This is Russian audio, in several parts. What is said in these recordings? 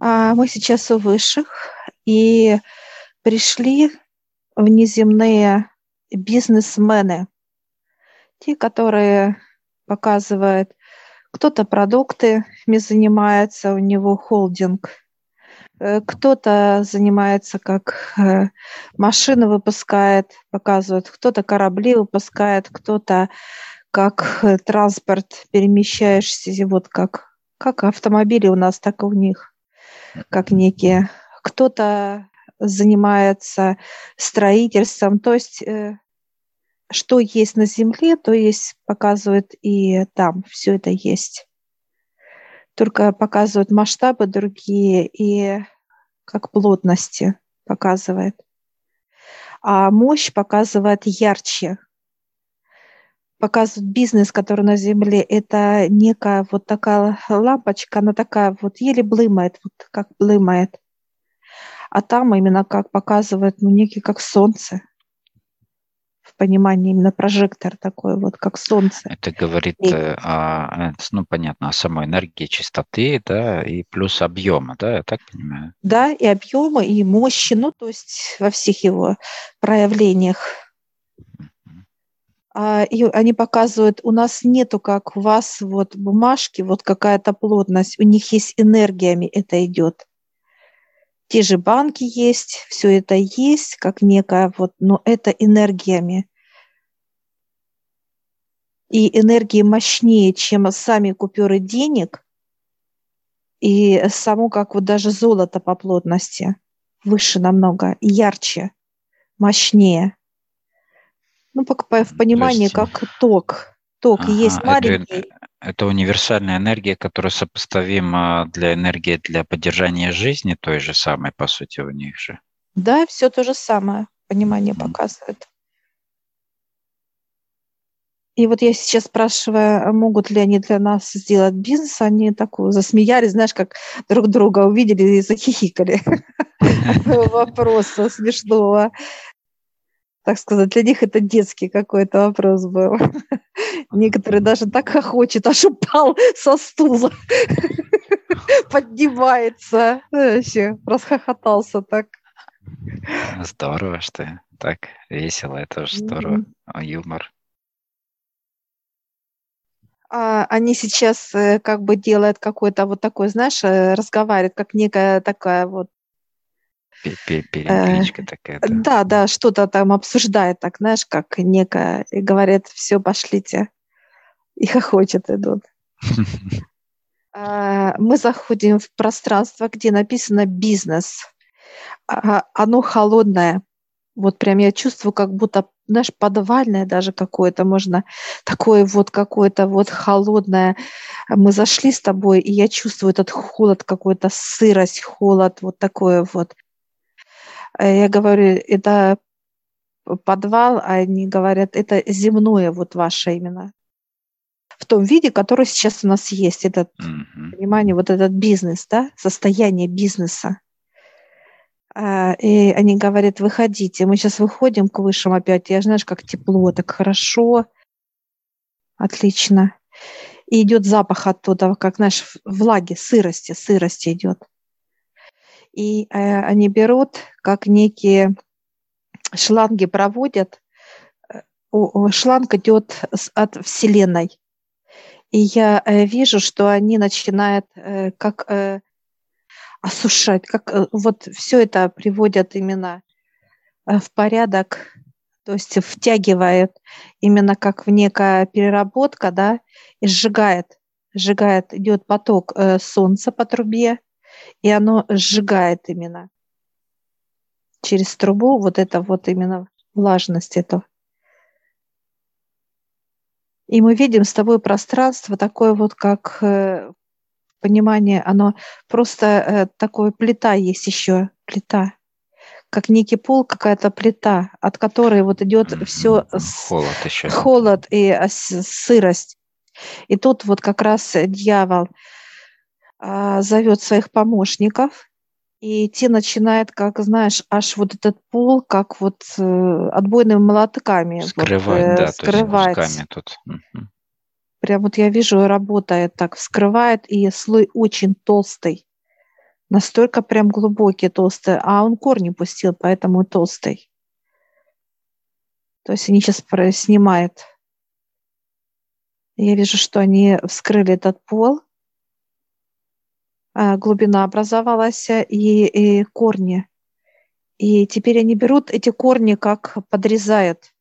А мы сейчас у высших и пришли внеземные бизнесмены, те, которые показывают, кто-то продуктами занимается, у него холдинг, э, кто-то занимается, как э, машины выпускает, показывает, кто-то корабли выпускает, кто-то как э, транспорт перемещаешься, вот как, как автомобили у нас, так и у них, как некие. Кто-то занимается строительством, то есть э, что есть на Земле, то есть показывает и там, все это есть. Только показывают масштабы другие и как плотности показывает. А мощь показывает ярче, показывает бизнес, который на Земле, это некая вот такая лампочка, она такая вот еле блымает, вот как блымает. А там именно как показывает, ну, некий как солнце в понимании именно прожектор такой вот, как солнце. Это говорит и... Э, о, ну, понятно, о самой энергии чистоты, да, и плюс объема, да, я так понимаю? Да, и объема, и мощи, ну, то есть во всех его проявлениях. А, и они показывают, у нас нету, как у вас, вот бумажки, вот какая-то плотность, у них есть энергиями это идет. Те же банки есть, все это есть, как некая вот, но это энергиями. И энергии мощнее, чем сами купюры денег, и само, как вот даже золото по плотности, выше намного, ярче, мощнее. Ну, в понимании, есть... как ток. Ток ага, есть маленький. Это, это универсальная энергия, которая сопоставима для энергии для поддержания жизни, той же самой, по сути, у них же. Да, все то же самое, понимание mm. показывает. И вот я сейчас спрашиваю, а могут ли они для нас сделать бизнес, они такую засмеялись, знаешь, как друг друга увидели и захихикали. Вопроса смешного так сказать, для них это детский какой-то вопрос был. Некоторые даже так хохочет, аж упал со стула, поднимается. Вообще, расхохотался так. Здорово, что так весело, это же здорово. Mm-hmm. Юмор. А, они сейчас э, как бы делают какой-то вот такой, знаешь, э, разговаривают, как некая такая вот Перекличка э, такая. Да, да, да что-то там обсуждает, так, знаешь, как некое, и говорят, все, пошлите. И хохочет идут. А, мы заходим в пространство, где написано «бизнес». А, оно холодное. Вот прям я чувствую, как будто, знаешь, подвальное даже какое-то, можно такое вот какое-то вот холодное. Мы зашли с тобой, и я чувствую этот холод какой-то, сырость, холод, вот такое вот. Э, я говорю, это подвал, а они говорят, это земное вот ваше именно. В том виде, который сейчас у нас есть, этот, mm-hmm. понимание, вот этот бизнес, да, состояние бизнеса. А, и они говорят, выходите. Мы сейчас выходим к высшим опять. Я знаешь, как тепло, так хорошо. Отлично. И идет запах оттуда, как, знаешь, влаги, сырости, сырости идет и э, они берут, как некие шланги проводят, э, шланг идет от Вселенной. И я э, вижу, что они начинают как осушать, как вот все это приводят именно в порядок, то есть втягивает именно как в некая переработка, да, и сжигает, сжигает, идет поток солнца по трубе, и оно сжигает именно через трубу вот это вот именно влажность эту. И мы видим с тобой пространство такое вот, как э, понимание, оно просто э, такое плита есть еще, плита, как некий пол, какая-то плита, от которой вот идет mm-hmm. все холод еще. Холод и а, сырость. И тут вот как раз дьявол – зовет своих помощников, и те начинают, как знаешь, аж вот этот пол, как вот э, отбойными молотками. Скрывать, вот, э, да, скрывать. то есть тут. Прям вот я вижу, работает так, вскрывает, и слой очень толстый Настолько прям глубокий, толстый. А он корни пустил, поэтому толстый. То есть они сейчас снимают. Я вижу, что они вскрыли этот пол. А, глубина образовалась и, и корни. И теперь они берут эти корни, как подрезают.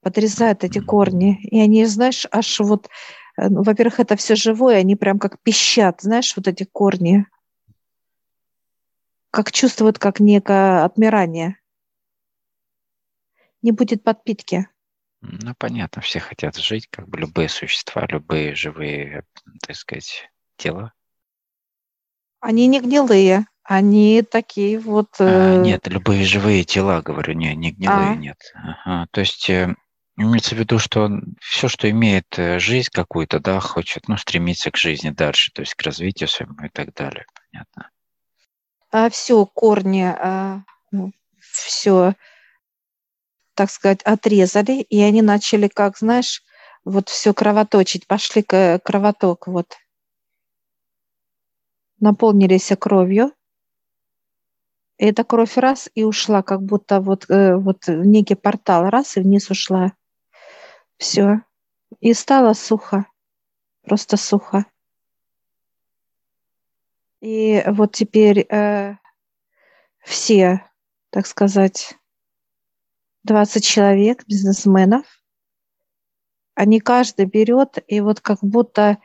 Подрезают эти корни. И они, знаешь, аж вот, э, ну, во-первых, это все живое, они прям как пищат, знаешь, вот эти корни. Как чувствуют, как некое отмирание не будет подпитки. Ну, понятно, все хотят жить, как бы любые существа, любые живые, так сказать, тела. Они не гнилые, они такие вот... А, э... нет, любые живые тела, говорю, не, не гнилые, а. нет. Ага. То есть э, имеется в виду, что все, что имеет э, жизнь какую-то, да, хочет, ну, стремиться к жизни дальше, то есть к развитию своему и так далее, понятно. А все, корни, а, ну, все так сказать, отрезали, и они начали, как, знаешь, вот все кровоточить, пошли кровоток, вот. Наполнились кровью. Эта кровь раз и ушла, как будто вот, э, вот некий портал раз и вниз ушла. Все. И стало сухо. Просто сухо. И вот теперь э, все, так сказать, 20 человек, бизнесменов. Они каждый берет, и вот как будто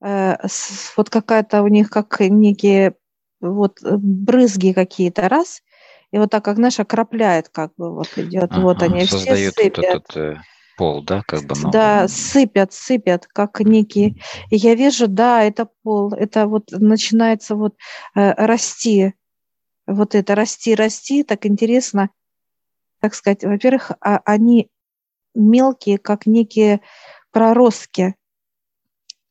вот какая-то у них как некие вот брызги какие-то раз, и вот так, как, знаешь, окропляет, как бы вот идет. Ага, вот они все сыпят. Вот этот, э, пол, да, как бы? Ну... Да, сыпят, сыпят, как некие. И я вижу, да, это пол, это вот начинается вот э, расти, вот это расти, расти, так интересно так сказать, во-первых, а, они мелкие, как некие проростки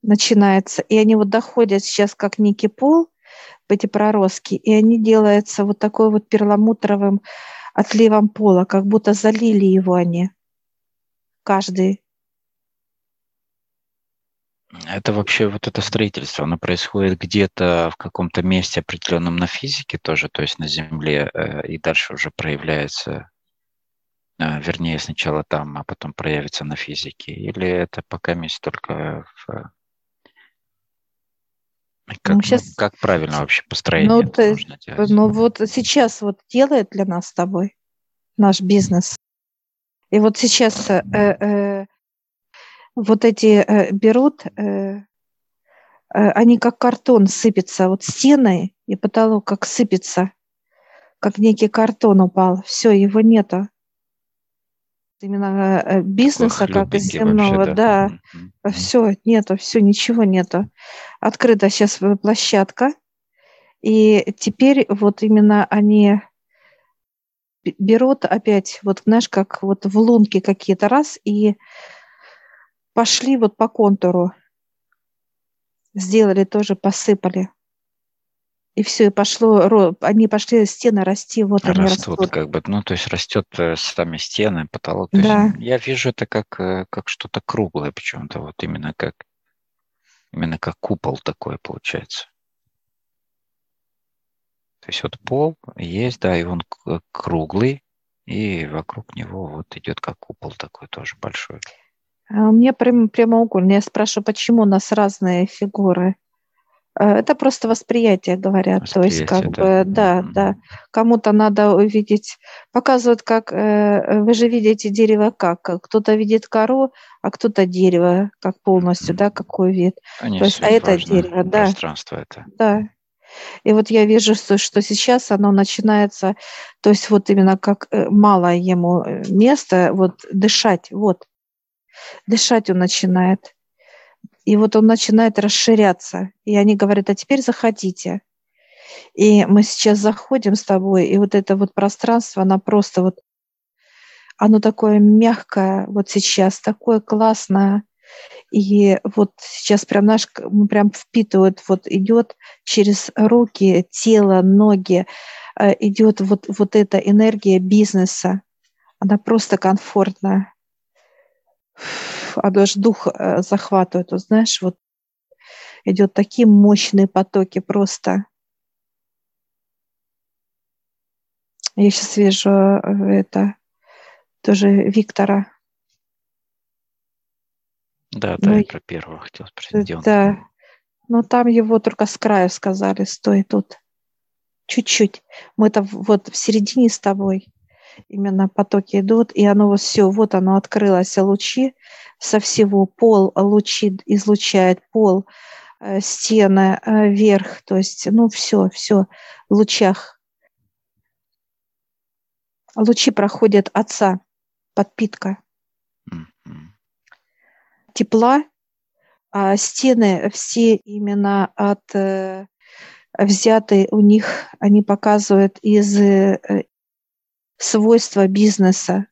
начинается, и они вот доходят сейчас как некий пол, эти проростки, и они делаются вот такой вот перламутровым отливом пола, как будто залили его они, каждый. Это вообще вот это строительство, оно происходит где-то в каком-то месте определенном на физике тоже, то есть на Земле, э, и дальше уже проявляется а, вернее, сначала там, а потом проявится на физике? Или это пока есть только в... Э, как, ну, сейчас... как правильно вообще построение ну, ты, нужно делать? Ну вот сейчас вот делает для нас с тобой наш бизнес. И вот сейчас э, э, вот эти э, берут, э, э, они как картон сыпятся, вот стены и потолок как сыпется, как некий картон упал. Все, его нету именно э, бизнеса, как из земного, вообще, да, да. Mm-hmm. все нету, все ничего нету. Открыта сейчас площадка, и теперь вот именно они берут опять, вот знаешь, как вот в лунки какие-то раз, и пошли вот по контуру, сделали тоже, посыпали и все, и пошло, они пошли стены расти, вот растут, они растут. как бы, ну, то есть растет э, сами стены, потолок. То да. есть я вижу это как, э, как что-то круглое почему-то, вот именно как, именно как купол такой получается. То есть вот пол есть, да, и он круглый, и вокруг него вот идет как купол такой тоже большой. А у меня прям, прямоугольный. Я спрашиваю, почему у нас разные фигуры? Э, это просто восприятие, говорят. Восприятие, То есть, как да. бы, да, mm-hmm. да. Кому-то надо увидеть, показывают, как э, вы же видите дерево как. Кто-то видит кору, а кто-то дерево, как полностью, mm-hmm. да, какой вид. Конечно, То есть, а это дерево, да. Пространство это. Да. И вот я вижу, что, что сейчас оно начинается, то есть вот именно как э, мало ему места, вот дышать, вот. Дышать он начинает. И вот он начинает расширяться. И они говорят, а теперь заходите. И мы сейчас заходим с тобой, и вот это вот пространство, оно просто вот, оно такое мягкое вот сейчас, такое классное. И вот сейчас прям наш, прям впитывает, вот идет через руки, тело, ноги, э, идет вот, вот эта энергия бизнеса. Она просто комфортная оно аж дух э, захватывает, вот знаешь, вот идет такие мощные потоки просто. Я сейчас вижу э, это, тоже Виктора. Да, да, ну, я про первого хотел спросить. Э, да, но ну, там его только с краю сказали, стой тут. Чуть-чуть. Мы это вот в середине с тобой именно потоки идут, и оно вот все, вот оно открылось, лучи со всего, пол лучи излучает, пол, э, стены, э, верх, то есть, ну, все, все в лучах. Лучи проходят отца, подпитка. Тепла, а стены все именно от э, взяты у них, они показывают из свойства бизнеса.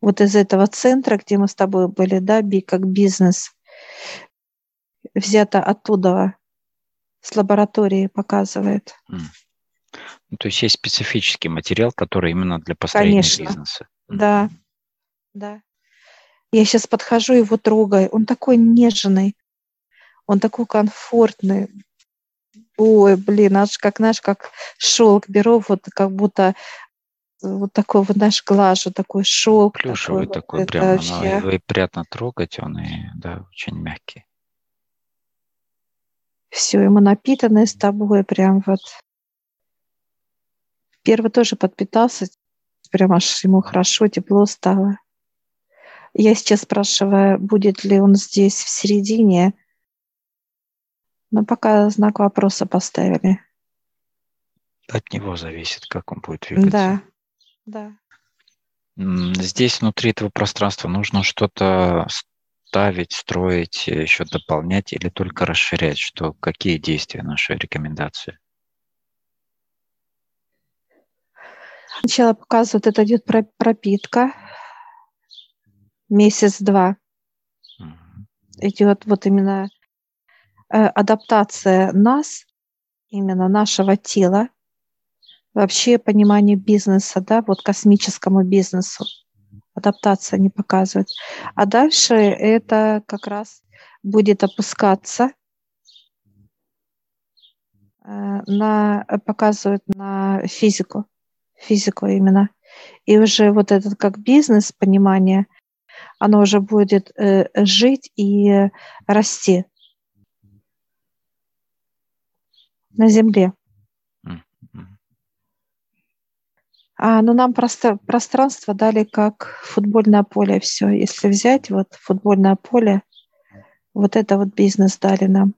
Вот из этого центра, где мы с тобой были, да, би как бизнес, взято оттуда, с лаборатории показывает. Ну, то есть есть специфический материал, который именно для построения Конечно. бизнеса. Да, да. Я сейчас подхожу, его трогаю. Он такой нежный, он такой комфортный. Ой, блин, аж как, знаешь, как шелк беру, вот как будто вот такой вот наш глажу, такой шелк. Плюшевый такой, вот, прям, вообще... его и приятно трогать, он и, да, очень мягкий. Все, ему напитанное с тобой, прям вот. Первый тоже подпитался, прям аж ему хорошо, тепло стало. Я сейчас спрашиваю, будет ли он здесь в середине, но пока знак вопроса поставили. От него зависит, как он будет двигаться. Да, да. Здесь внутри этого пространства нужно что-то ставить, строить, еще дополнять или только расширять? Что, какие действия, наши рекомендации? Сначала показывают, это идет пропитка. Месяц-два. Угу. Идет вот именно э, адаптация нас, именно нашего тела вообще понимание бизнеса, да, вот космическому бизнесу. Адаптация не показывает. А дальше это как раз будет опускаться э, на, показывает на физику, физику именно. И уже вот этот как бизнес понимание, оно уже будет э, жить и расти на Земле. А, ну, нам просто пространство дали как футбольное поле все. Если взять вот футбольное поле, вот это вот бизнес дали нам.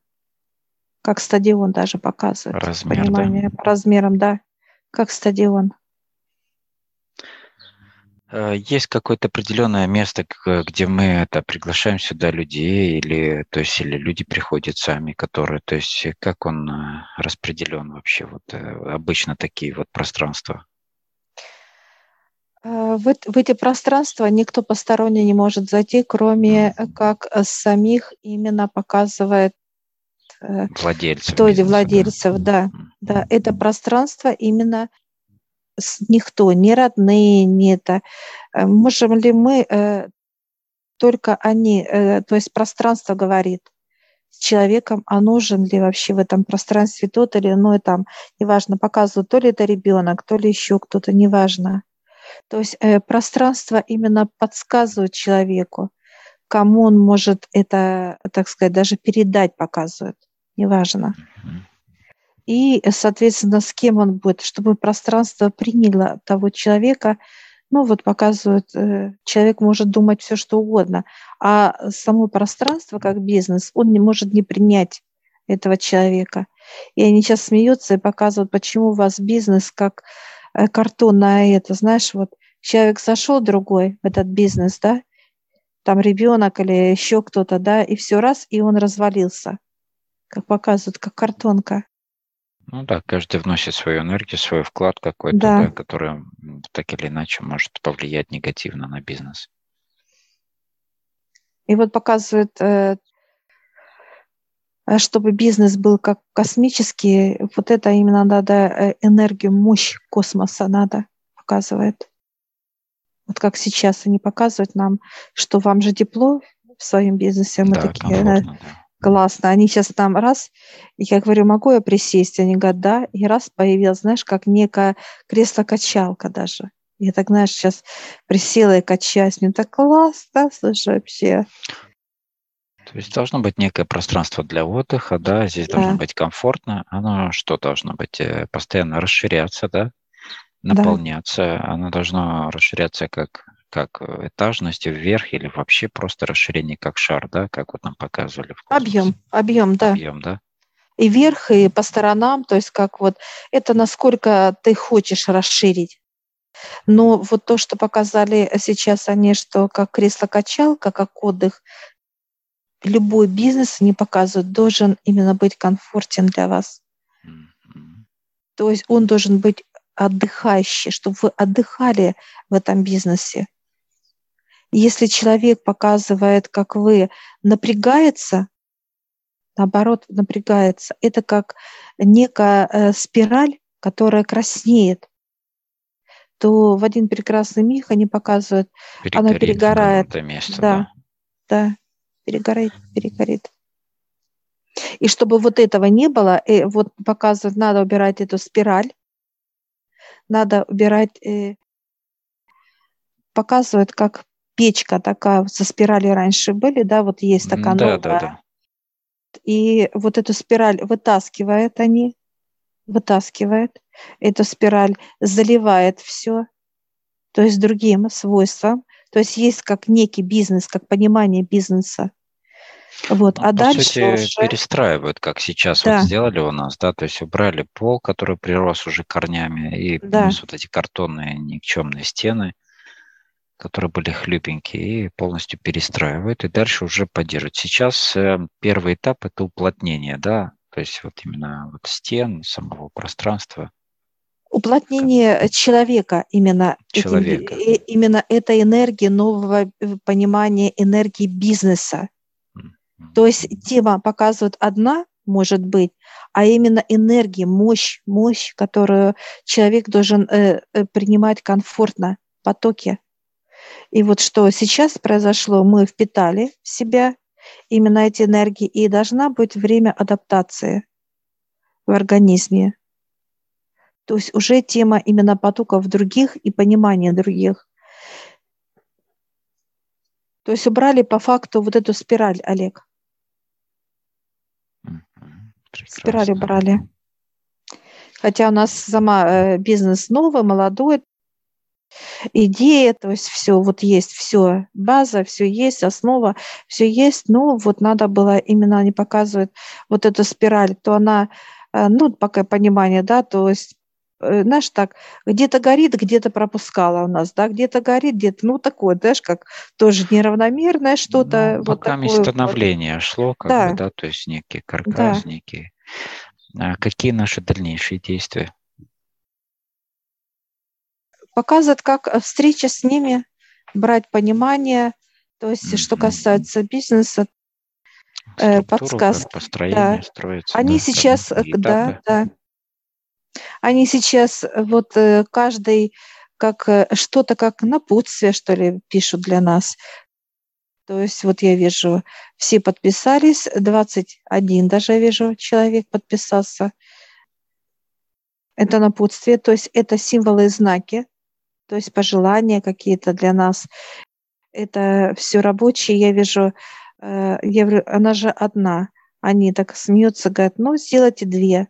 Как стадион даже показывает. Размер, понимание. Да. По размерам, да. Как стадион. Э, есть какое-то определенное место, где мы это приглашаем сюда людей, или, то есть, или люди приходят сами, которые, то есть, как он э, распределен вообще, вот э, обычно такие вот пространства? Э, в, в эти пространства никто посторонний не может зайти, кроме э, как э, самих именно показывает владельцев. Кто бизнеса, владельцев, да. да. да. Это пространство именно никто, ни родные, ни это. Можем ли мы, только они, то есть пространство говорит с человеком, а нужен ли вообще в этом пространстве тот или иной там, неважно, показывают, то ли это ребенок, то ли еще кто-то, неважно. То есть э, пространство именно подсказывает человеку, кому он может это, так сказать, даже передать показывает, неважно. И, соответственно, с кем он будет, чтобы пространство приняло того человека, ну вот показывают, э, человек может думать все, что угодно, а само пространство как бизнес, он не может не принять этого человека. И они сейчас смеются и показывают, почему у вас бизнес как Э, картон на это, знаешь, вот человек зашел другой в этот бизнес, да, там ребенок или еще кто-то, да, и все раз, и он развалился, как показывают, как картонка. Ну да, каждый вносит свою энергию, свой вклад какой-то, да. Да, который так или иначе может повлиять негативно на бизнес. И вот показывает Э, чтобы бизнес был как космический, вот это именно надо э, энергию, мощь космоса надо показывает. Вот как сейчас они показывают нам, что вам же тепло в своем бизнесе, мы да, такие, да, Классно. Они сейчас там раз, и я говорю, могу я присесть? Они говорят, да. И раз появилась, знаешь, как некая кресло-качалка даже. Я так, знаешь, сейчас присела и качаюсь. Мне так классно, слушай, вообще. То есть должно быть некое пространство для отдыха, да, здесь да. должно быть комфортно. Оно что должно быть? Э, постоянно расширяться, да, наполняться. Да. Оно должно расширяться как как э, этажностью вверх или вообще просто расширение как шар, да, как вот нам показывали в космосе. Объем, объем, да. Объем, да. И вверх, и по сторонам, то есть как вот это насколько ты хочешь расширить. Но вот то, что показали сейчас они, что как кресло-качалка, как отдых, любой бизнес не показывают, должен именно быть комфортен для вас. Mm-hmm. То есть он должен быть отдыхающий, чтобы вы отдыхали в этом бизнесе. Если человек показывает, как вы, напрягается, наоборот, напрягается, это как некая э, спираль, которая краснеет, то в один прекрасный миг они показывают, Перегорит она перегорает. Место, да, да, да, перегорит, перегорит. И чтобы вот этого не было, и э, вот показывают, надо убирать эту спираль, надо убирать, э, показывают, как печка такая со спирали раньше были, да, вот есть такая да, новая. Да, да. И вот эту спираль вытаскивает они, вытаскивает эту спираль, заливает все, то есть другим свойством. То есть есть как некий бизнес, как понимание бизнеса. Вот, ну, а по дальше сути, уже... перестраивают, как сейчас да. вот сделали у нас, да, то есть убрали пол, который прирос уже корнями, и да. вот эти картонные никчемные стены, которые были хлюпенькие, и полностью перестраивают, и дальше уже поддерживают. Сейчас э, первый этап – это уплотнение, да, то есть вот именно вот стен, самого пространства. Уплотнение как... человека именно. Человека. Этим, именно эта энергия нового э, понимания энергии бизнеса. Mm-hmm. То есть тема показывает одна, может быть, а именно энергия, мощь, мощь, которую человек должен э, э принимать комфортно, потоки. И вот что сейчас произошло, мы впитали в себя именно эти энергии, и должна быть время адаптации в организме. То есть уже тема именно потоков других и понимания других. То есть убрали по факту вот эту спираль, Олег. Прекрасно. Спираль убрали. Хотя у нас сама э, бизнес новый, молодой, идея, то есть все вот есть, все база, все есть, основа, все есть, но вот надо было именно, они показывают вот эту спираль, то она, э, ну, пока понимание, да, то есть знаешь, так, где-то горит, где-то пропускала у нас, да, где-то горит, где-то, ну, такое, знаешь, как тоже неравномерное что-то. Ну, вот пока такое, становление вот. шло, как да. бы, да, то есть некий каркас, да. некий. А какие наши дальнейшие действия? показывает, как э, встреча с ними, брать понимание, то есть mm-hmm. что касается бизнеса, э, подсказки. Построение да. строится. Они да, сейчас, э, да, да. Они сейчас вот каждый как что-то как напутствие, что ли, пишут для нас. То есть вот я вижу, все подписались, 21 даже я вижу, человек подписался. Это напутствие, то есть это символы и знаки, то есть пожелания какие-то для нас. Это все рабочие, я вижу, э, я говорю, она же одна. Они так смеются, говорят, ну, сделайте две.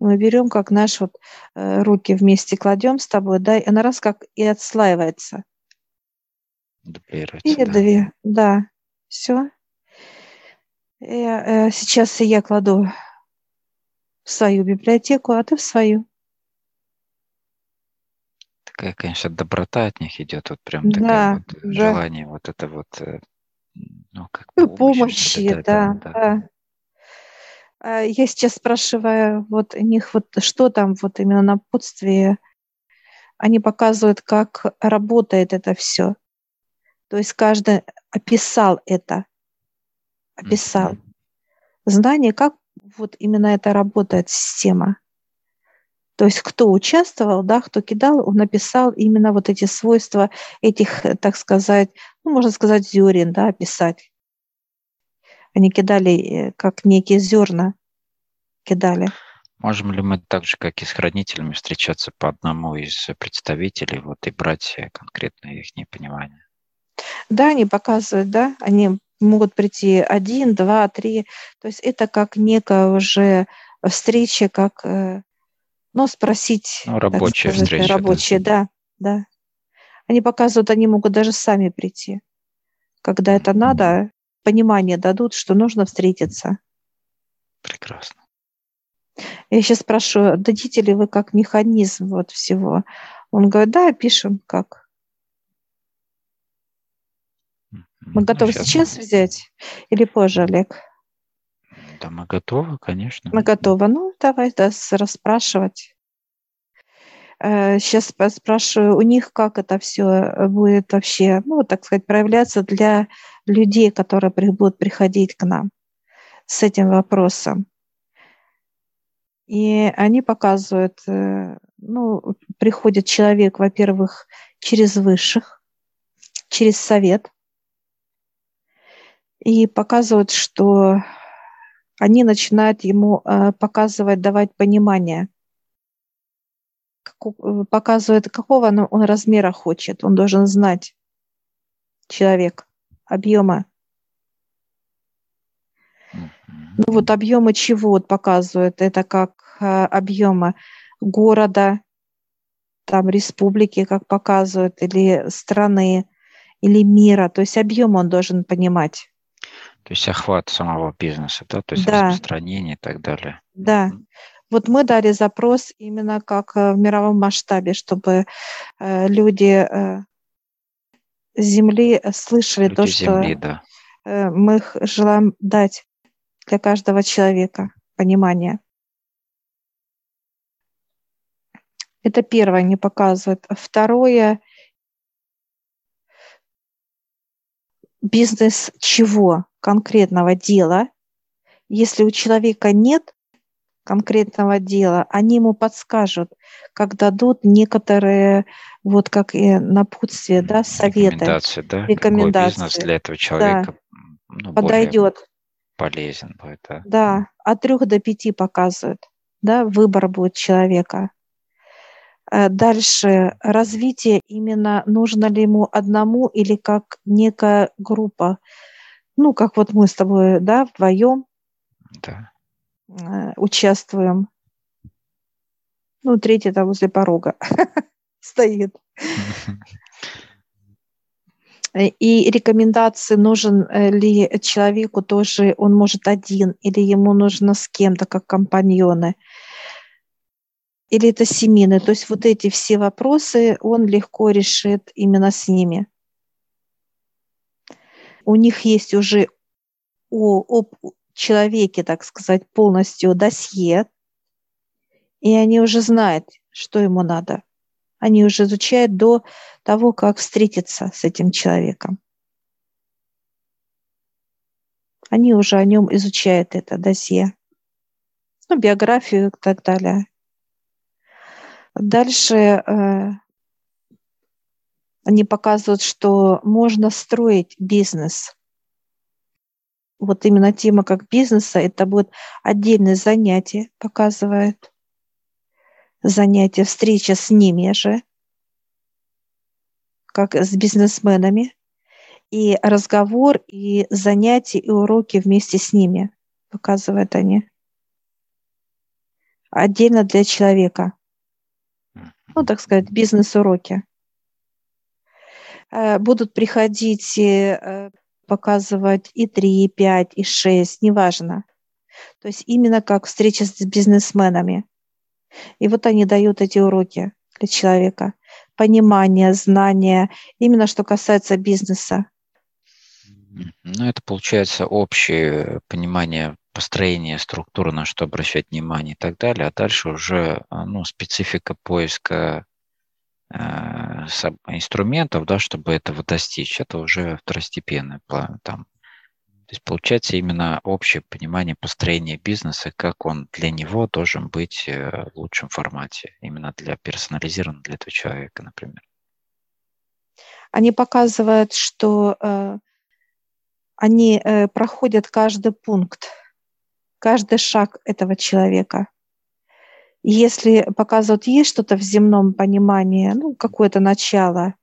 Мы берем, как наши вот э, руки вместе кладем с тобой, да, и она раз как и отслаивается. И да. две, да, все. Я, э, сейчас я кладу в свою библиотеку, а ты в свою такая, конечно, доброта от них идет, вот прям такое да, вот да. желание, вот это вот, э, ну, как помощь, помощи, это, да, да. да. А я сейчас спрашиваю вот у них вот что там вот именно на напутствие. Они показывают, как работает это все. То есть каждый описал это, описал. Mm-hmm. Знание, как вот именно это работает, система. То есть кто участвовал, да, кто кидал, он написал именно вот эти свойства этих, так сказать, ну, можно сказать, зерен, да, описать. Они кидали э, как некие зерна, кидали. Можем ли мы так же, как и с хранителями, встречаться по одному из представителей вот, и брать конкретно их непонимание? Да, они показывают, да, они могут прийти один, два, три. То есть это как некая уже встреча, как, э, ну, спросить. Ну, рабочая сказать, встреча. Рабочая, да. да, да. Они показывают, они могут даже сами прийти. Когда это надо, понимание дадут, что нужно встретиться. Прекрасно. Я сейчас спрашиваю, дадите ли вы как механизм вот всего? Он говорит, да, пишем как. Мы готовы сейчас, сейчас взять или позже, Олег? Да, мы готовы, конечно. Мы готовы. Ну, давай да, расспрашивать. Сейчас э, спрашиваю у них, как это все будет вообще, ну, так сказать, проявляться для людей, которые будут приходить к нам с этим вопросом. И они показывают, э, ну, приходит человек, во-первых, через высших, через совет, и показывают, что они начинают ему э, показывать, давать понимание, э, показывает, какого он размера хочет. Он должен знать, человек, объема ну вот объемы чего вот показывают? Это как э, объемы города, там республики, как показывают, или страны, или мира. То есть объем он должен понимать. То есть охват самого бизнеса, да, то есть да. распространение и так далее. Да. Вот мы дали запрос именно как э, в мировом масштабе, чтобы э, люди э, Земли слышали люди то, земли, что да. мы их желаем дать для каждого человека понимание. Это первое не показывает. Второе, бизнес чего? Конкретного дела. Если у человека нет конкретного дела, они ему подскажут, как дадут некоторые, вот как и напутствие, да, советы. Рекомендации, да? Рекомендации. Какой бизнес для этого человека да. ну, подойдет. Полезен будет. Да, да от трех до пяти показывают. Да, выбор будет человека. Э, дальше развитие именно нужно ли ему одному или как некая группа. Ну, как вот мы с тобой, да, вдвоем да. Э, участвуем. Ну, третий там возле порога стоит. И рекомендации, нужен э, ли человеку тоже, он может один, или ему нужно с кем-то, как компаньоны, или это семейные. То есть вот эти все вопросы он легко решит именно с ними. У них есть уже о, человеке, так сказать, полностью досье, и они уже знают, что ему надо. Они уже изучают до того, как встретиться с этим человеком. Они уже о нем изучают это досье, ну, биографию и так далее. Дальше э, они показывают, что можно строить бизнес. Вот именно тема как бизнеса, это будет отдельное занятие, показывает занятие, встреча с ними же, как с бизнесменами, и разговор, и занятия, и уроки вместе с ними, показывают они. Отдельно для человека. Ну, так сказать, бизнес-уроки. Э, будут приходить э, показывать и 3, и 5, и 6, неважно. То есть именно как встреча с бизнесменами. И вот они дают эти уроки для человека. Понимание, знания, именно что касается бизнеса. Ну, это получается общее понимание построения структуры, на что обращать внимание и так далее, а дальше уже а, ну, специфика поиска инструментов, да, чтобы этого достичь, это уже второстепенный там то есть получается именно общее понимание построения бизнеса, как он для него должен быть э, в лучшем формате, именно для персонализированного для этого человека, например. Они показывают, что э, они э, проходят каждый пункт, каждый шаг этого человека. Если показывают, есть что-то в земном понимании, ну, какое-то начало,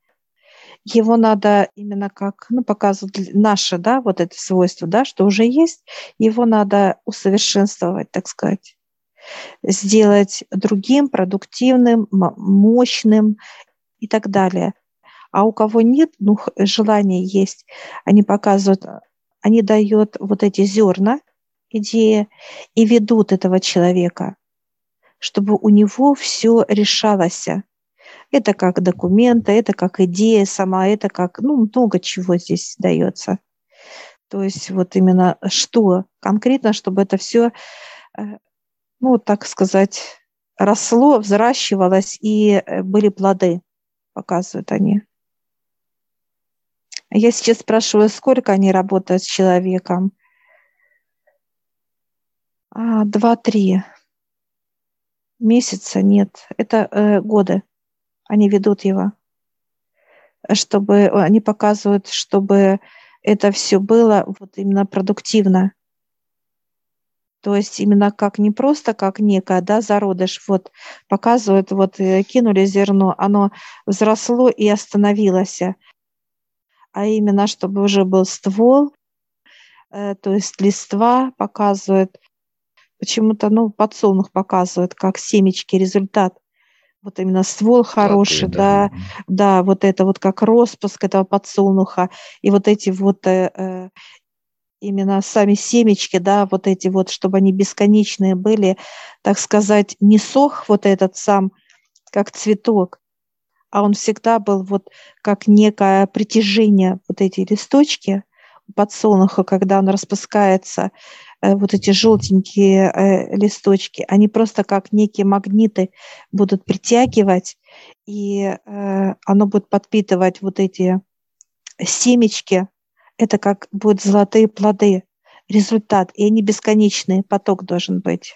его надо именно как, ну, показывают наше, да, вот это свойство, да, что уже есть, его надо усовершенствовать, так сказать, сделать другим, продуктивным, мощным и так далее. А у кого нет, ну, желание есть, они показывают, они дают вот эти зерна, идеи, и ведут этого человека, чтобы у него все решалось это как документы, это как идея сама, это как, ну, много чего здесь дается. То есть вот именно что конкретно, чтобы это все, э, ну, так сказать, росло, взращивалось и э, были плоды, показывают они. Я сейчас спрашиваю, сколько они работают с человеком? А, два-три месяца нет. Это э, годы они ведут его, чтобы они показывают, чтобы это все было вот именно продуктивно. То есть именно как не просто как некое, да, зародыш, вот показывают, вот э, кинули зерно, оно взросло и остановилось, а именно чтобы уже был ствол, э, то есть листва показывают, почему-то, ну, подсолнух показывают, как семечки результат. Вот именно ствол хороший, да, да, да, вот это вот как распуск этого подсолнуха, и вот эти вот э, э, именно сами семечки, да, вот эти вот, чтобы они бесконечные были, так сказать, не сох вот этот сам, как цветок, а он всегда был вот как некое притяжение, вот эти листочки подсолнуха, когда он распускается, вот эти желтенькие э, листочки, они просто как некие магниты будут притягивать, и э, оно будет подпитывать вот эти семечки. Это как будут золотые плоды, результат, и они бесконечные, поток должен быть.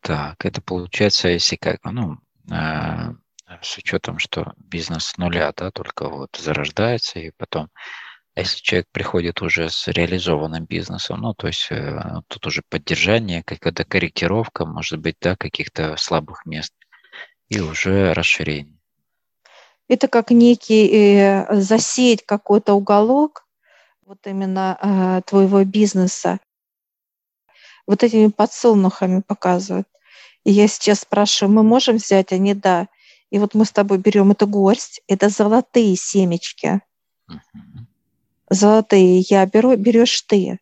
Так, это получается, если как, ну, э, с учетом, что бизнес с нуля, да, только вот зарождается, и потом а если человек приходит уже с реализованным бизнесом, ну, то есть э, тут уже поддержание, какая-то корректировка, может быть, да, каких-то слабых мест, и уже расширение. Это как некий э, засеять какой-то уголок, вот именно э, твоего бизнеса, вот этими подсолнухами показывают. И я сейчас спрашиваю, мы можем взять? Они да. И вот мы с тобой берем эту горсть, это золотые семечки. Uh-huh золотые я беру, берешь ты.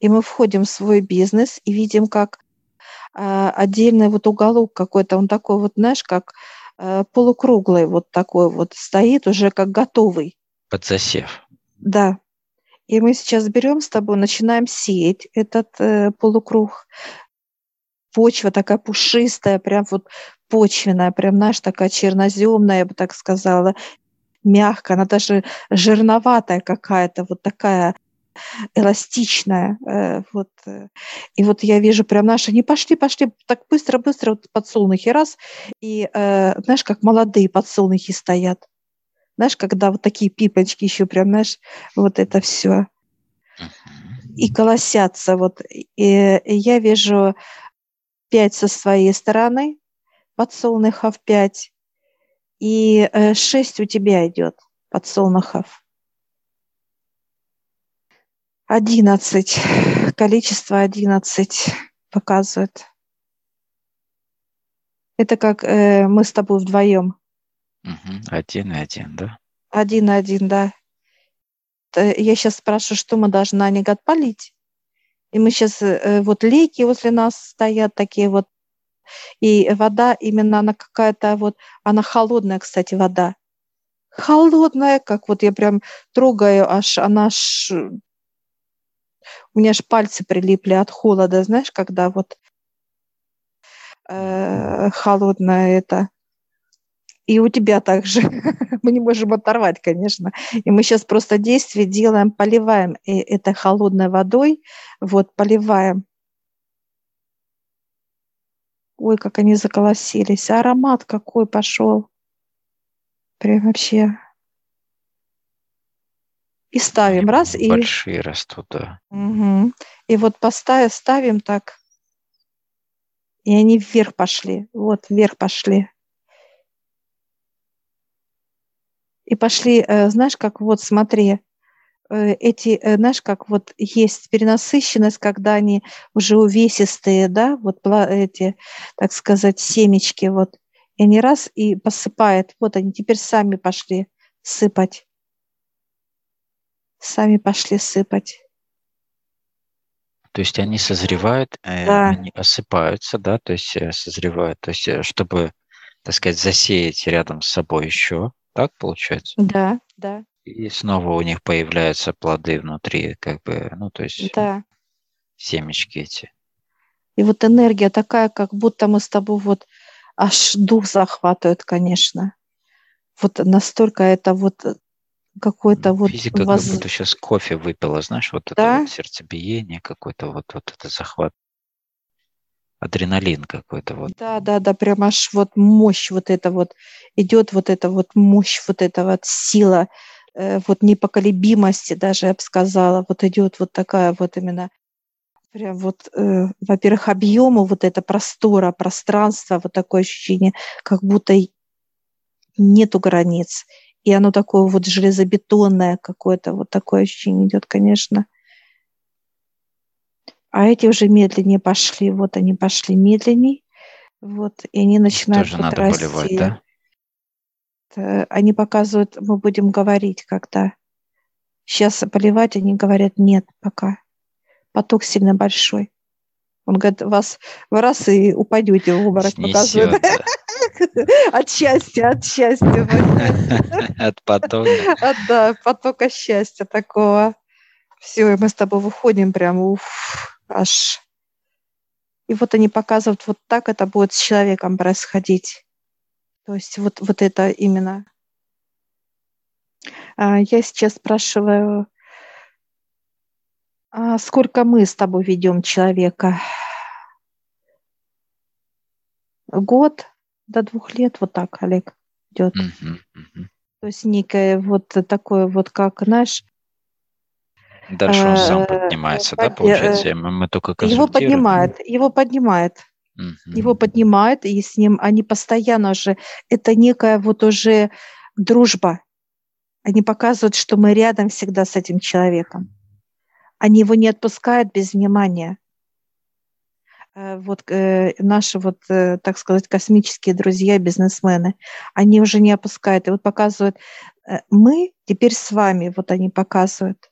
И мы входим в свой бизнес и видим, как э, отдельный вот уголок какой-то, он такой вот, знаешь, как э, полукруглый вот такой вот стоит, уже как готовый. Под засев. Да. И мы сейчас берем с тобой, начинаем сеять этот э, полукруг. Почва такая пушистая, прям вот почвенная, прям, знаешь, такая черноземная, я бы так сказала мягкая, она даже жирноватая какая-то, вот такая эластичная. Э, вот. Э. И вот я вижу прям наши, не пошли, пошли, так быстро-быстро вот подсолнухи раз, и э, знаешь, как молодые подсолнухи стоят. Знаешь, когда вот такие пипочки еще прям, знаешь, вот это все. И колосятся. Вот. И, и я вижу пять со своей стороны, подсолнухов пять, и э, 6 у тебя идет подсолнухов. 11. Количество 11 показывает. Это как э, мы с тобой вдвоем. Угу. Один и один, да? Один и один, да. Я сейчас спрашиваю, что мы должны на них отпалить. И мы сейчас, э, вот лейки возле нас стоят, такие вот и вода именно она какая-то вот, она холодная, кстати, вода. Холодная, как вот я прям трогаю, аж она аж... У меня аж пальцы прилипли от холода, знаешь, когда вот э, холодная это. И у тебя также. мы не можем оторвать, конечно. И мы сейчас просто действие делаем, поливаем и это холодной водой, вот поливаем Ой, как они заколосились. Аромат какой пошел. Прям вообще. И ставим Они раз, и, большие растут, да. Мгм. и вот поставим, ставим так, и они вверх пошли, вот вверх пошли. И пошли, э, знаешь, как вот смотри, эти, э, знаешь, как вот есть перенасыщенность, когда они уже увесистые, да, вот эти, так сказать, семечки, вот, и они раз и посыпает, вот они теперь сами пошли сыпать, сами пошли сыпать. То есть они созревают, э, Да. они осыпаются, да, то есть э, созревают, то есть э, чтобы, так сказать, засеять рядом с собой еще, так получается? Да, да, И снова у них появляются плоды внутри, как бы, ну, то есть да. семечки эти. И вот энергия такая, как будто мы с тобой вот аж дух захватывает, конечно. Вот настолько это вот какой-то вот Физика воз- как будто сейчас кофе выпила, знаешь, вот это Да. вот сердцебиение какое-то, вот, вот это захват. Адреналин какой-то вот. Да, да, да, прям аж вот мощь вот это вот идет, вот эта вот мощь, вот эта вот сила, вот непоколебимости даже, я бы сказала, вот идет вот такая вот именно прям вот, э, во-первых, объема вот это простора, пространства, вот такое ощущение, как будто нету границ. И оно такое вот железобетонное какое-то, вот такое ощущение идет, конечно. А эти уже медленнее пошли, вот они пошли медленней, вот, и они начинают тоже вот надо расти. да? Э, Они показывают, мы будем говорить, когда. Сейчас поливать, они говорят, нет, пока. Поток сильно большой. Он говорит, вас в раз и упадете в обморок, показывает. От счастья, от счастья. от потока. Да, потока счастья такого. Все, и мы с тобой выходим прям, уф, аж. И вот они показывают, вот так это будет с человеком происходить. То есть вот, вот это именно. А, Я сейчас спрашиваю, а сколько мы с тобой ведем человека? Год до двух лет, вот так, Олег, идет. Мгм, мгм. То есть некое вот такое вот, как, знаешь, Дальше он сам Э, поднимается, да, под- получается? Мы, только его поднимает, его поднимает, Мгм. его поднимает, и с ним они постоянно же, это некая вот уже дружба. Они показывают, что мы рядом всегда с этим человеком. Они его не отпускают без внимания. Э, Вот э, наши вот, э, так сказать, космические друзья, бизнесмены, они уже не опускают. И вот показывают, э, мы теперь с вами, вот они показывают.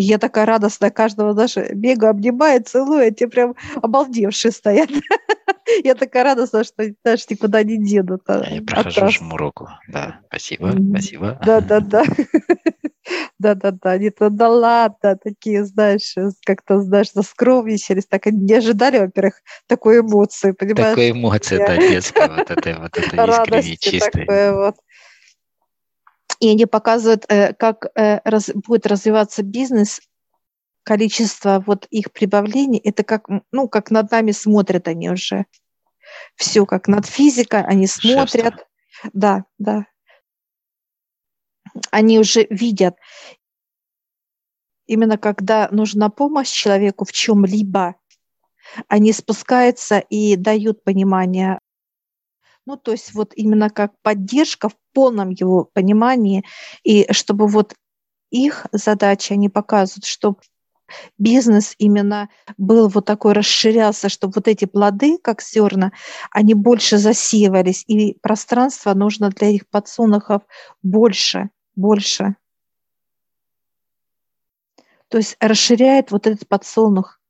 Я такая радостная, каждого даже бегаю, обнимаю, целую, а те прям обалдевшие стоят. Я такая радостная, что даже никуда не денут а, Я прохожу, жму руку. Да, спасибо, спасибо. Да-да-да. Да-да-да. Они то да ладно, такие, знаешь, э, как-то, знаешь, заскромничались. Так они не ожидали, во-первых, такой эмоции, понимаешь? Такой эмоция, да, детская, вот это, вот это искренне, радости чистая. такое вот. И они показывают, э, как э, раз- будет развиваться бизнес, количество вот их прибавлений, это как, ну, как над нами смотрят они уже. Все как над физикой, они смотрят. Да, да. Они уже видят. Именно когда нужна помощь человеку в чем-либо, они спускаются и дают понимание. Ну, то есть вот именно как поддержка в полном его понимании, и чтобы вот их задача, они показывают, чтобы бизнес именно был вот такой, расширялся, чтобы вот эти плоды, как зерна, они больше засеивались, и пространство нужно для их подсолнухов больше, больше. То есть расширяет вот этот подсолнух,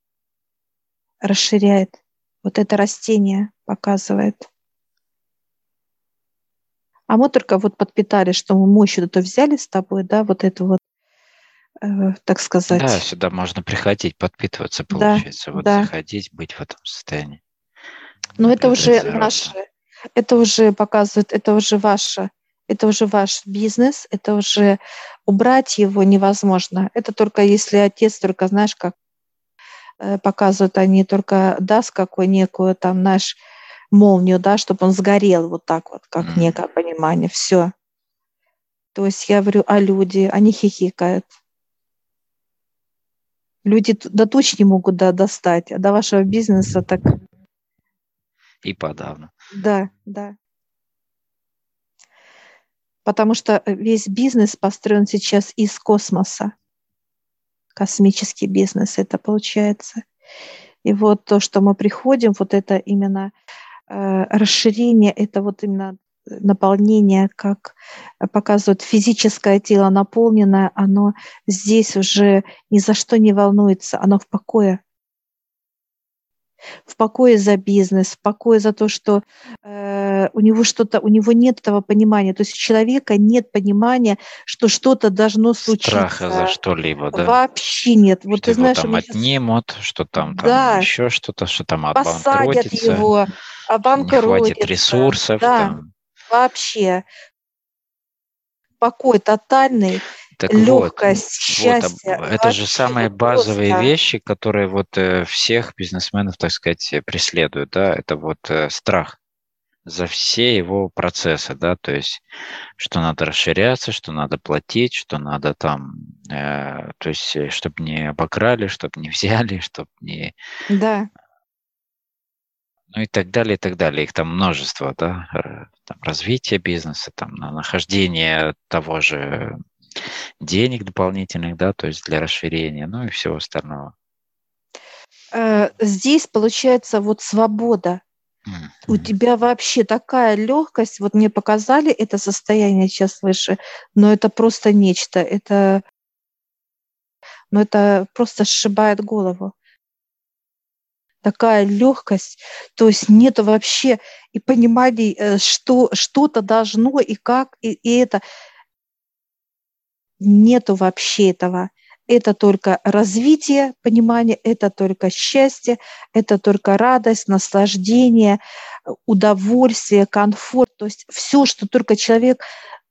расширяет вот это растение, показывает. А мы только вот подпитали, что мы мощь эту взяли с тобой, да, вот эту вот, э, так сказать. Да, сюда можно приходить, подпитываться, Да, получается. Вот да. заходить, быть в этом состоянии. Но это уже наше, это уже показывает, это уже ваше, это уже ваш бизнес, это уже убрать его невозможно. Это только если отец только, знаешь, как э, показывают они, только даст какую некую там, знаешь, молнию, да, чтобы он сгорел вот так вот, как некое понимание, все. То есть я говорю, а люди, они хихикают. Люди до туч не могут да, достать, а до вашего бизнеса так... И подавно. Да, да. Потому что весь бизнес построен сейчас из космоса. Космический бизнес это получается. И вот то, что мы приходим, вот это именно э, расширение, это вот именно наполнение, как показывает физическое тело наполненное, оно здесь уже ни за что не волнуется, оно в покое. В покое за бизнес, в покое за то, что э, у него что-то, у него нет этого понимания. То есть у человека нет понимания, что что-то должно случиться. Страха за что-либо, да? Вообще нет. Вот что ты знаешь, там отнимут, что там, там да. еще что-то, что там Посадят его, обанкротится. Не хватит ресурсов. Да. Там вообще покой тотальный, так легкость, вот, счастье. Вот, это же самые базовые просто. вещи, которые вот э, всех бизнесменов, так сказать, преследуют, да, это вот э, страх за все его процессы, да, то есть, что надо расширяться, что надо платить, что надо там, э, то есть, э, чтобы не обокрали, чтобы не взяли, чтобы не... Да ну и так далее, и так далее. Их там множество, да, там, развитие бизнеса, там, на нахождение того же денег дополнительных, да, то есть для расширения, ну и всего остального. Э, здесь получается вот свобода. У тебя вообще такая легкость, вот мне показали это состояние сейчас выше, но это просто нечто, это, но это просто сшибает голову. Такая легкость, то есть нет вообще и понимания, э, что что-то должно и как, и, и это. Нету вообще этого. Это только развитие понимания, это только счастье, это только радость, наслаждение, удовольствие, комфорт. То есть все, что только человек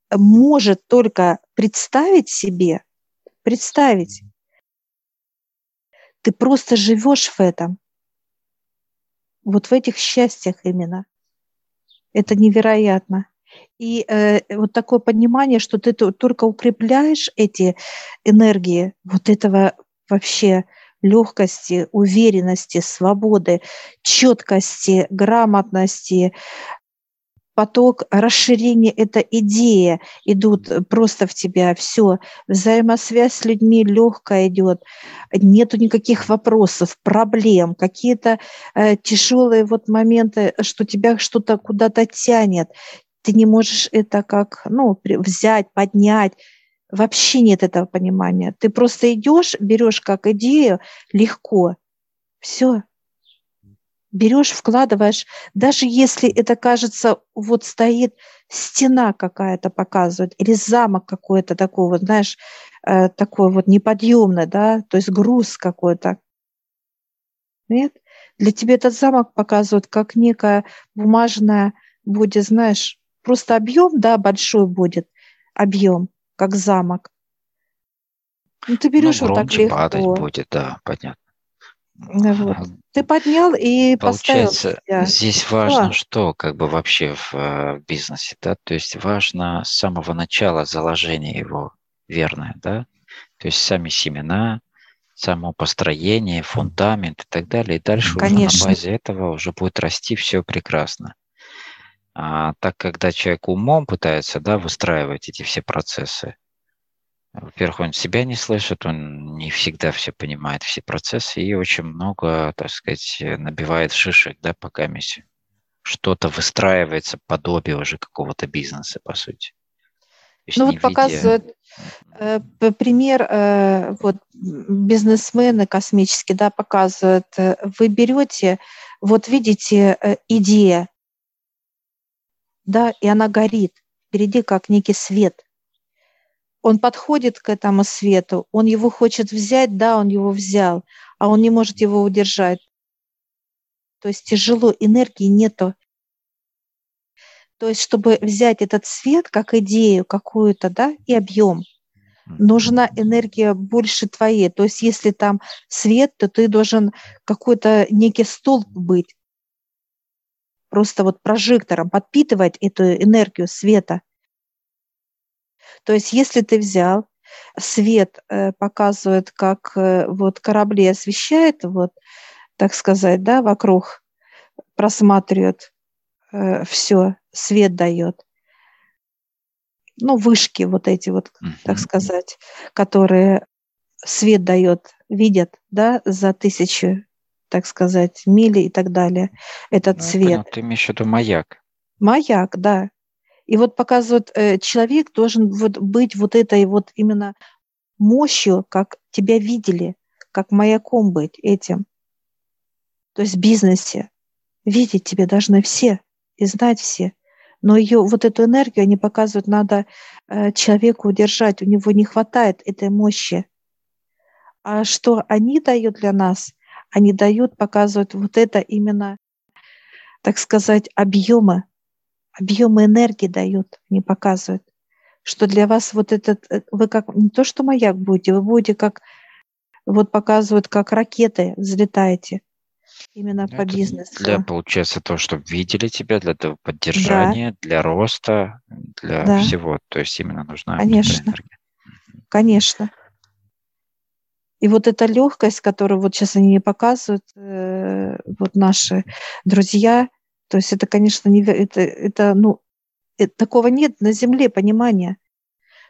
может только представить себе, представить. Ты просто живешь в этом вот в этих счастьях именно. Это невероятно. И э, вот такое понимание, что ты только укрепляешь эти энергии вот этого вообще легкости, уверенности, свободы, четкости, грамотности, поток расширения, это идея. Идут просто в тебя, все, взаимосвязь с людьми легкая идет, нету никаких вопросов, проблем, какие-то э, тяжелые вот моменты, что тебя что-то куда-то тянет, ты не можешь это как, ну, взять, поднять, вообще нет этого понимания. Ты просто идешь, берешь как идею легко, все, берешь, вкладываешь, даже если это кажется, вот стоит стена какая-то показывает, или замок какой-то такой вот, знаешь, э, такой вот неподъемный, да, то есть груз какой-то. Нет? Для тебя этот замок показывает как некая бумажная будет, знаешь, просто объем, да, большой будет, объем, как замок. Ну, ты берешь ну, вот так легко. падать будет, да, понятно. Вот. Ты поднял и Получается, поставил здесь важно да. что, как бы вообще в, э, в бизнесе, да, то есть важно с самого начала заложение его верное, да, то есть сами семена, само построение, фундамент и так далее, и дальше Конечно. уже на базе этого уже будет расти все прекрасно. А так, когда человек умом пытается, да, выстраивать эти все процессы, во-первых, он себя не слышит, он не всегда все понимает, все процессы, и очень много, так сказать, набивает шишек, да, по камесе. Что-то выстраивается, подобие уже какого-то бизнеса, по сути. Ну вот показывает э, пример, э, вот бизнесмены космические, да, показывают, э, вы берете, вот видите, э, идея, да, и она горит впереди, как некий свет – он подходит к этому свету, он его хочет взять, да, он его взял, а он не может его удержать. То есть тяжело, энергии нету. То есть, чтобы взять этот свет как идею какую-то, да, и объем, нужна энергия больше твоей. То есть, если там свет, то ты должен какой-то некий столб быть. Просто вот прожектором подпитывать эту энергию света. То есть если ты взял, свет э, показывает, как э, вот корабли освещает, вот, так сказать, да, вокруг просматривает э, все, свет дает. Ну, вышки вот эти вот, так сказать, которые свет дает, видят, да, за тысячу, так сказать, мили и так далее, этот ну, цвет. Понял, ты имеешь в виду маяк. Маяк, да. И вот показывает, э, человек должен вот быть вот этой вот именно мощью, как тебя видели, как маяком быть этим. То есть в бизнесе видеть тебя должны все и знать все. Но ее, вот эту энергию они показывают, надо э, человеку удержать, у него не хватает этой мощи. А что они дают для нас? Они дают, показывают вот это именно, так сказать, объемы, объемы энергии дают, не показывают, что для вас вот этот, э, вы как, не то что маяк будете, вы будете как, вот показывают, как ракеты взлетаете именно ну, по бизнесу. Для, получается, того, чтобы видели тебя, для того поддержания, да. для роста, для да. всего. То есть именно нужна Конечно. энергия. Конечно. И вот эта легкость, которую вот сейчас они показывают, э, вот наши друзья, то есть это, конечно, не, это, это, ну, это, такого нет на Земле понимания,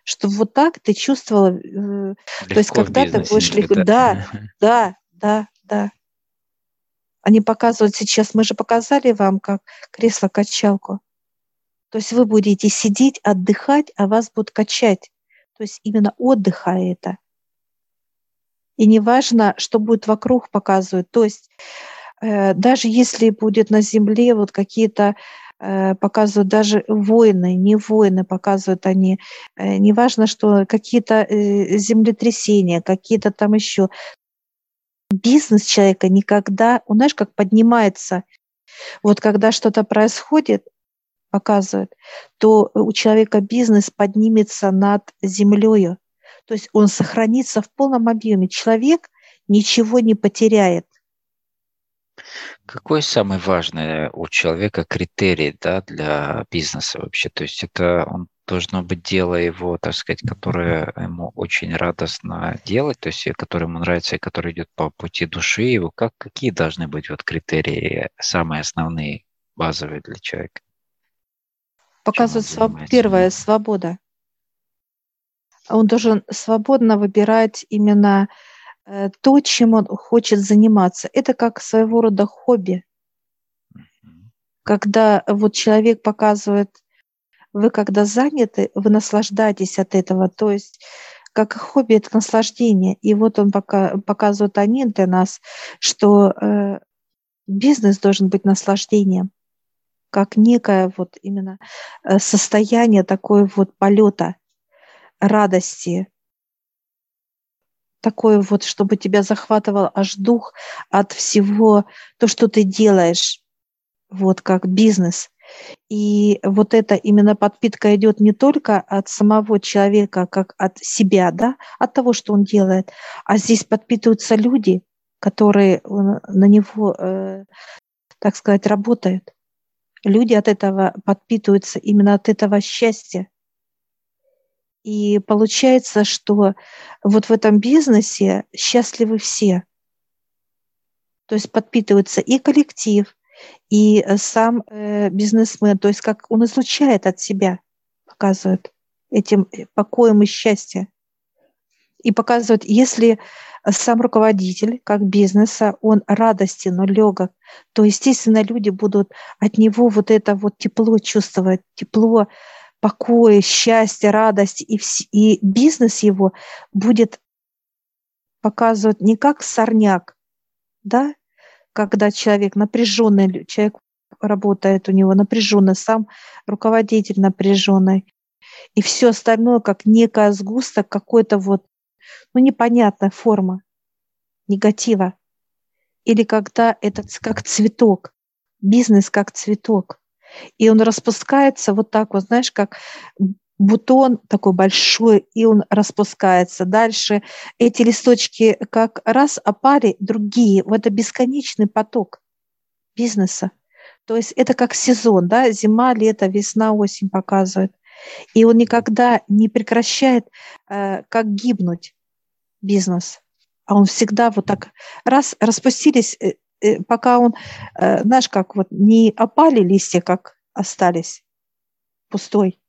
что вот так ты чувствовала, э, то есть когда ты будешь легко, да, да, да, да. Они показывают сейчас, мы же показали вам, как кресло-качалку. То есть вы будете сидеть, отдыхать, а вас будут качать. То есть именно отдыха это. И неважно, что будет вокруг показывают. То есть Э, даже если будет на Земле вот какие-то э, показывают даже воины, не воины показывают они, э, неважно, что какие-то землетрясения, какие-то там еще. Бизнес человека никогда, он знаешь, как поднимается. Вот когда что-то происходит, показывают, то у человека бизнес поднимется над землей. То есть он сохранится в полном объеме. Человек ничего не потеряет. Какой самый важный у человека критерий да, для бизнеса вообще? То есть это он должно быть дело его, так сказать, которое ему очень радостно делать, то есть которое ему нравится и которое идет по пути души его. Как, какие должны быть вот критерии самые основные, базовые для человека? Показывает своб... первое свобода. Он должен свободно выбирать именно Э, то, чем он хочет заниматься. Это как своего рода хобби. Когда вот человек показывает, вы когда заняты, вы наслаждаетесь от этого. То есть как хобби это наслаждение. И вот он пока, показывает они для нас, что э, бизнес должен быть наслаждением, как некое вот именно э, состояние такое вот полета, радости, такое вот, чтобы тебя захватывал аж дух от всего, то, что ты делаешь, вот как бизнес. И вот эта именно подпитка идет не только от самого человека, как от себя, да, от того, что он делает, а здесь подпитываются люди, которые на него, э, так сказать, работают. Люди от этого подпитываются именно от этого счастья. И получается, что вот в этом бизнесе счастливы все. То есть подпитывается и коллектив, и э, сам э, бизнесмен, то есть как он излучает от себя, показывает этим э, покоем и счастьем. И показывает, если сам руководитель, как бизнеса, он радостен, но легок, то, естественно, люди будут от него вот это вот тепло чувствовать, тепло, покой, счастье, радость, и, и бизнес его будет показывать не как сорняк, да, когда человек напряженный, человек работает у него напряженный, сам руководитель напряженный, и все остальное как некая сгусток какой-то вот, ну, непонятная форма негатива. Или когда этот как цветок, бизнес как цветок. И он распускается вот так вот, знаешь, как бутон такой большой, и он распускается. Дальше эти листочки как раз опали, другие. Вот это бесконечный поток бизнеса. То есть это как сезон, да, зима, лето, весна, осень показывает. И он никогда не прекращает, э, как гибнуть бизнес. А он всегда вот так раз распустились, э, пока он, э, знаешь, как вот не опали листья, как остались пустой,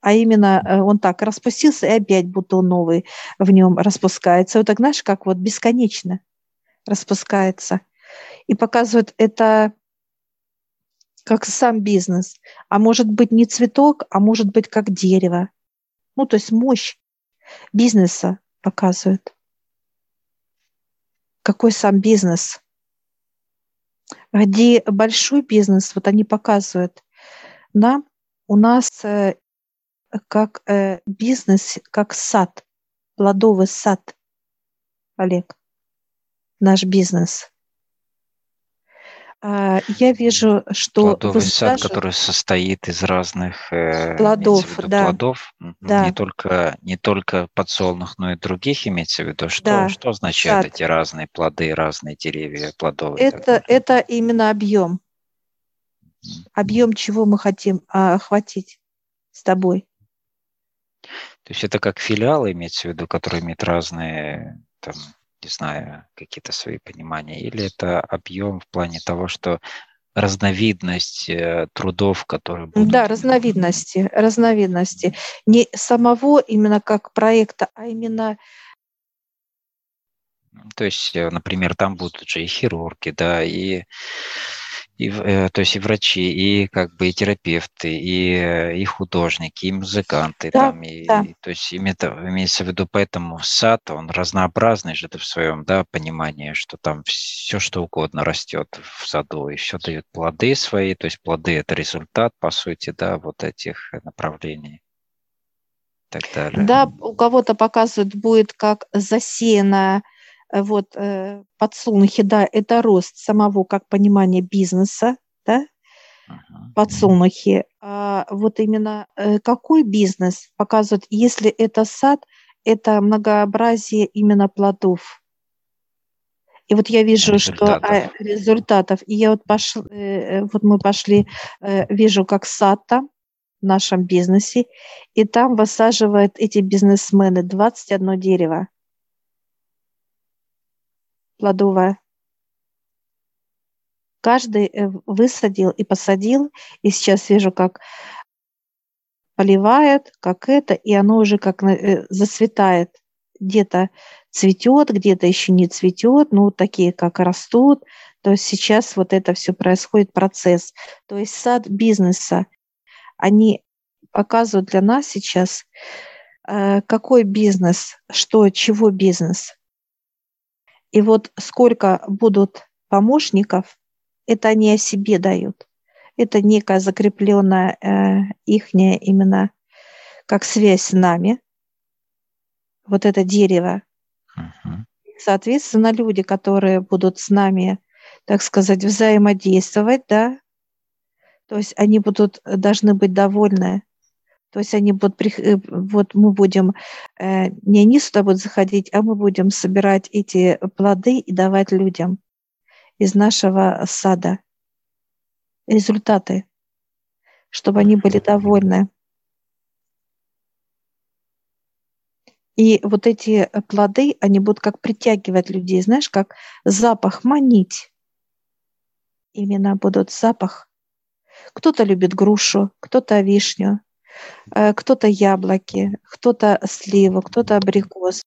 а именно э, он так распустился, и опять бутон новый в нем распускается. Вот так, знаешь, как вот бесконечно распускается. И показывает это как сам бизнес. А может быть не цветок, а может быть как дерево. Ну, то есть мощь бизнеса показывает. Какой сам бизнес. Где большой бизнес, вот они показывают нам, у нас э, как э, бизнес, как сад, плодовый сад, Олег, наш бизнес. А, я вижу, что плодовый сад, который состоит из разных э, плодов, виду, да. плодов, да. не только не только подсолнух, но и других имеется в виду. Что да. что означают сад. эти разные плоды, разные деревья плодовые? Это это именно объем, объем чего мы хотим а, охватить с тобой. То есть это как филиалы имеется в виду, которые имеют разные там не знаю, какие-то свои понимания, или это объем в плане того, что разновидность э, трудов, которые будут... Да, разновидности, разновидности. Не самого именно как проекта, а именно то есть, э, например, там будут же и хирурги, да, и и, э, то есть и врачи, и как бы и терапевты, и, э, и художники, и музыканты, да, там, и, да. и, то есть имеется, имеется в виду, поэтому сад, он разнообразный же в своем, да, понимании, что там все что угодно растет в саду, и все дает плоды свои, то есть плоды это результат, по сути, да, вот этих направлений. Так далее. Да, у кого-то показывают будет как засеянная вот э, подсолнухи, да, это рост самого как понимания бизнеса, да, подсолнухи. А вот именно э, какой бизнес показывает, если это сад, это многообразие именно плодов. И вот я вижу, результатов. что а, результатов. И я вот пошла, вот мы пошли, вижу, как сад там в нашем бизнесе, и там высаживают эти бизнесмены 21 дерево плодовая. Каждый э, высадил и посадил, и сейчас вижу, как поливает, как это, и оно уже как э, зацветает. Где-то цветет, где-то еще не цветет, ну, такие как растут. То есть сейчас вот это все происходит, процесс. То есть сад бизнеса, они показывают для нас сейчас, э, какой бизнес, что, чего бизнес – и вот сколько будут помощников, это они о себе дают. Это некая закрепленная э, ихняя именно как связь с нами. Вот это дерево. Uh-huh. Соответственно, люди, которые будут с нами, так сказать, взаимодействовать, да, то есть они будут, должны быть довольны то есть они будут, э, вот мы будем, э, не они сюда будут заходить, а мы будем собирать эти плоды и давать людям из нашего сада результаты, чтобы они были довольны. И вот эти плоды, они будут как притягивать людей, знаешь, как запах манить. Именно будут запах. Кто-то любит грушу, кто-то вишню, Э, кто-то яблоки, кто-то сливы, кто-то абрикос.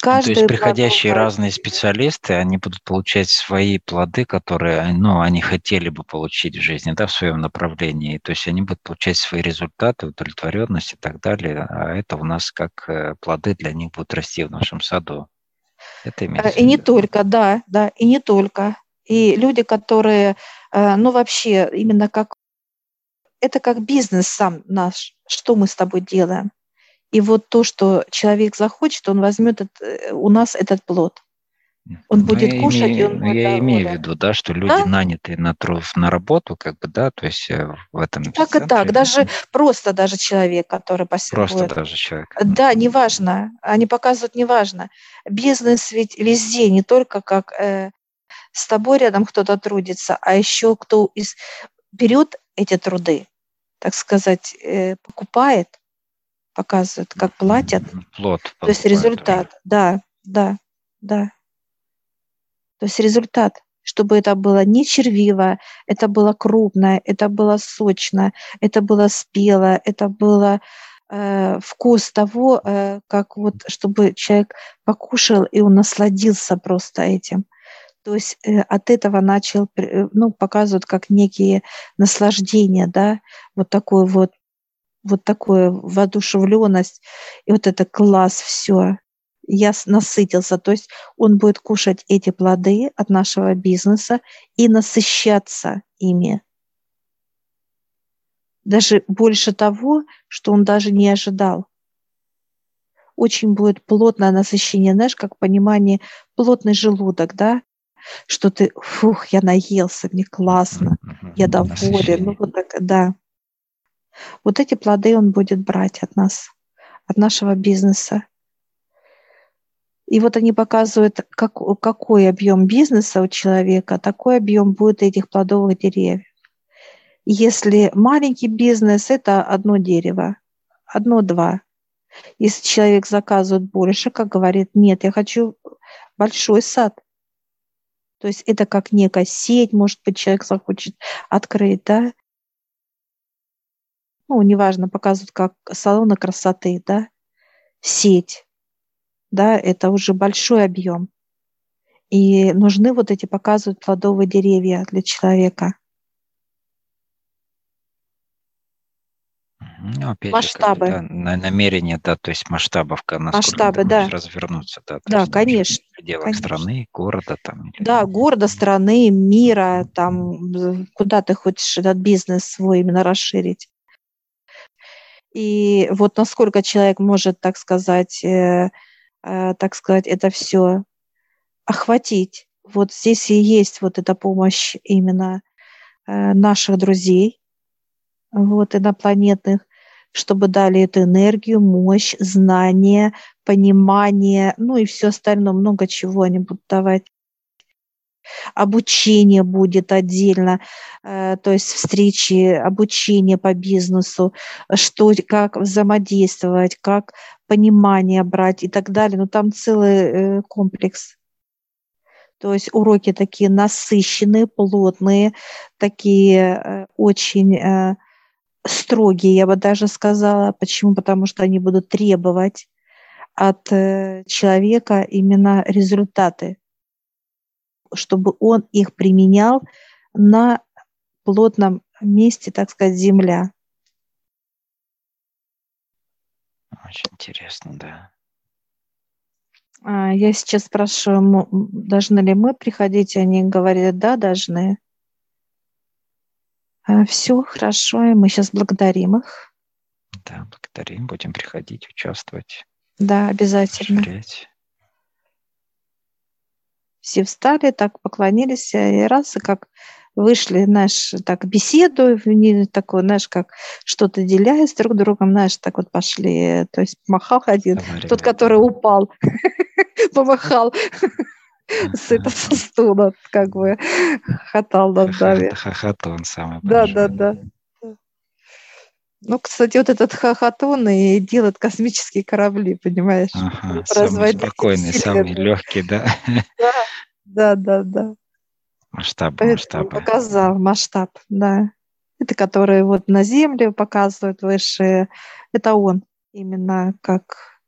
Каждый То есть приходящие плод... разные специалисты, они будут получать свои плоды, которые ну, они хотели бы получить в жизни, да, в своем направлении. То есть они будут получать свои результаты, удовлетворенность и так далее. А это у нас как э, плоды для них будут расти в нашем саду. Это имеется и не только, да, да, и не только. И люди, которые, э, ну вообще, именно как это как бизнес сам наш, что мы с тобой делаем. И вот то, что человек захочет, он возьмет э, у нас этот плод. Он ну, будет я кушать, имею, и он Я имею в виду, да, что люди да? наняты на, труд, на работу, как бы, да, то есть э, в этом Так и так, даже просто даже человек, который посетует. Просто даже человек. Да, неважно, они показывают неважно. Бизнес ведь везде, не только как э, с тобой рядом кто-то трудится, а еще кто из, берет эти труды так сказать, э, покупает, показывает, как платят. Плод. То есть результат, да, да, да. То есть результат, чтобы это было не червиво, это было крупное, это было сочно, это было спело, это было э, вкус того, э, как вот, чтобы человек покушал и он насладился просто этим. То есть э, от этого начал, э, ну, показывают как некие наслаждения, да, вот такой вот, вот такую воодушевленность, и вот это класс, все, я насытился. То есть он будет кушать эти плоды от нашего бизнеса и насыщаться ими. Даже больше того, что он даже не ожидал. Очень будет плотное насыщение, знаешь, как понимание, плотный желудок, да, что ты, фух, я наелся, мне классно, я доволен. Ну, вот так, да. Вот эти плоды он будет брать от нас, от нашего бизнеса. И вот они показывают, как, какой объем бизнеса у человека, такой объем будет этих плодовых деревьев. Если маленький бизнес, это одно дерево, одно-два. Если человек заказывает больше, как говорит, нет, я хочу большой сад – то есть это как некая сеть, может быть, человек захочет открыть, да. Ну, неважно, показывают как салоны красоты, да, сеть, да, это уже большой объем. И нужны вот эти показывают плодовые деревья для человека. Ну, опять масштабы. Же, как, да, намерение, да, то есть масштабов, насколько масштабы, да. развернуться, да. Да, есть, конечно. В пределах конечно. страны, города там. Или... Да, города, страны, мира, там, куда ты хочешь этот бизнес свой именно расширить. И вот насколько человек может, так сказать, э, э, так сказать, это все охватить. Вот здесь и есть вот эта помощь именно э, наших друзей, вот, инопланетных, чтобы дали эту энергию, мощь, знания, понимание, ну и все остальное, много чего они будут давать. Обучение будет отдельно, э, то есть встречи, обучение по бизнесу, что, как взаимодействовать, как понимание брать и так далее. Ну там целый э, комплекс. То есть уроки такие насыщенные, плотные, такие э, очень строгие, я бы даже сказала. Почему? Потому что они будут требовать от э, человека именно результаты, чтобы он их применял на плотном месте, так сказать, земля. Очень интересно, да. А, я сейчас спрашиваю, должны ли мы приходить, они говорят, да, должны. А, Все хорошо, и мы сейчас благодарим их. Да, благодарим, будем приходить, участвовать. Да, обязательно. Расширять. Все встали, так поклонились, и раз, и как вышли, знаешь, так беседу, такое, знаешь, как что-то деляясь друг другом, знаешь, так вот пошли, то есть помахал один, Давай, тот, который упал, помахал с этого стула, как бы хохотал над нами. Хохотун самый Да, да, да. Ну, кстати, вот этот хохотун и делает космические корабли, понимаешь? Ага, самый спокойный, самый легкий, да? Да, да, да, да. Масштаб, масштаб. Показал масштаб, да. Это которые вот на Земле показывают высшие. Это он именно как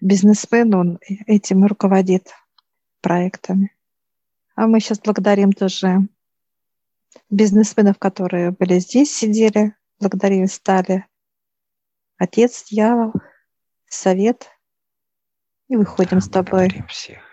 бизнесмен, он этим руководит проектами. А мы сейчас благодарим тоже бизнесменов, которые были здесь, сидели. Благодарим стали отец, дьявол, совет. И выходим да, с тобой. всех.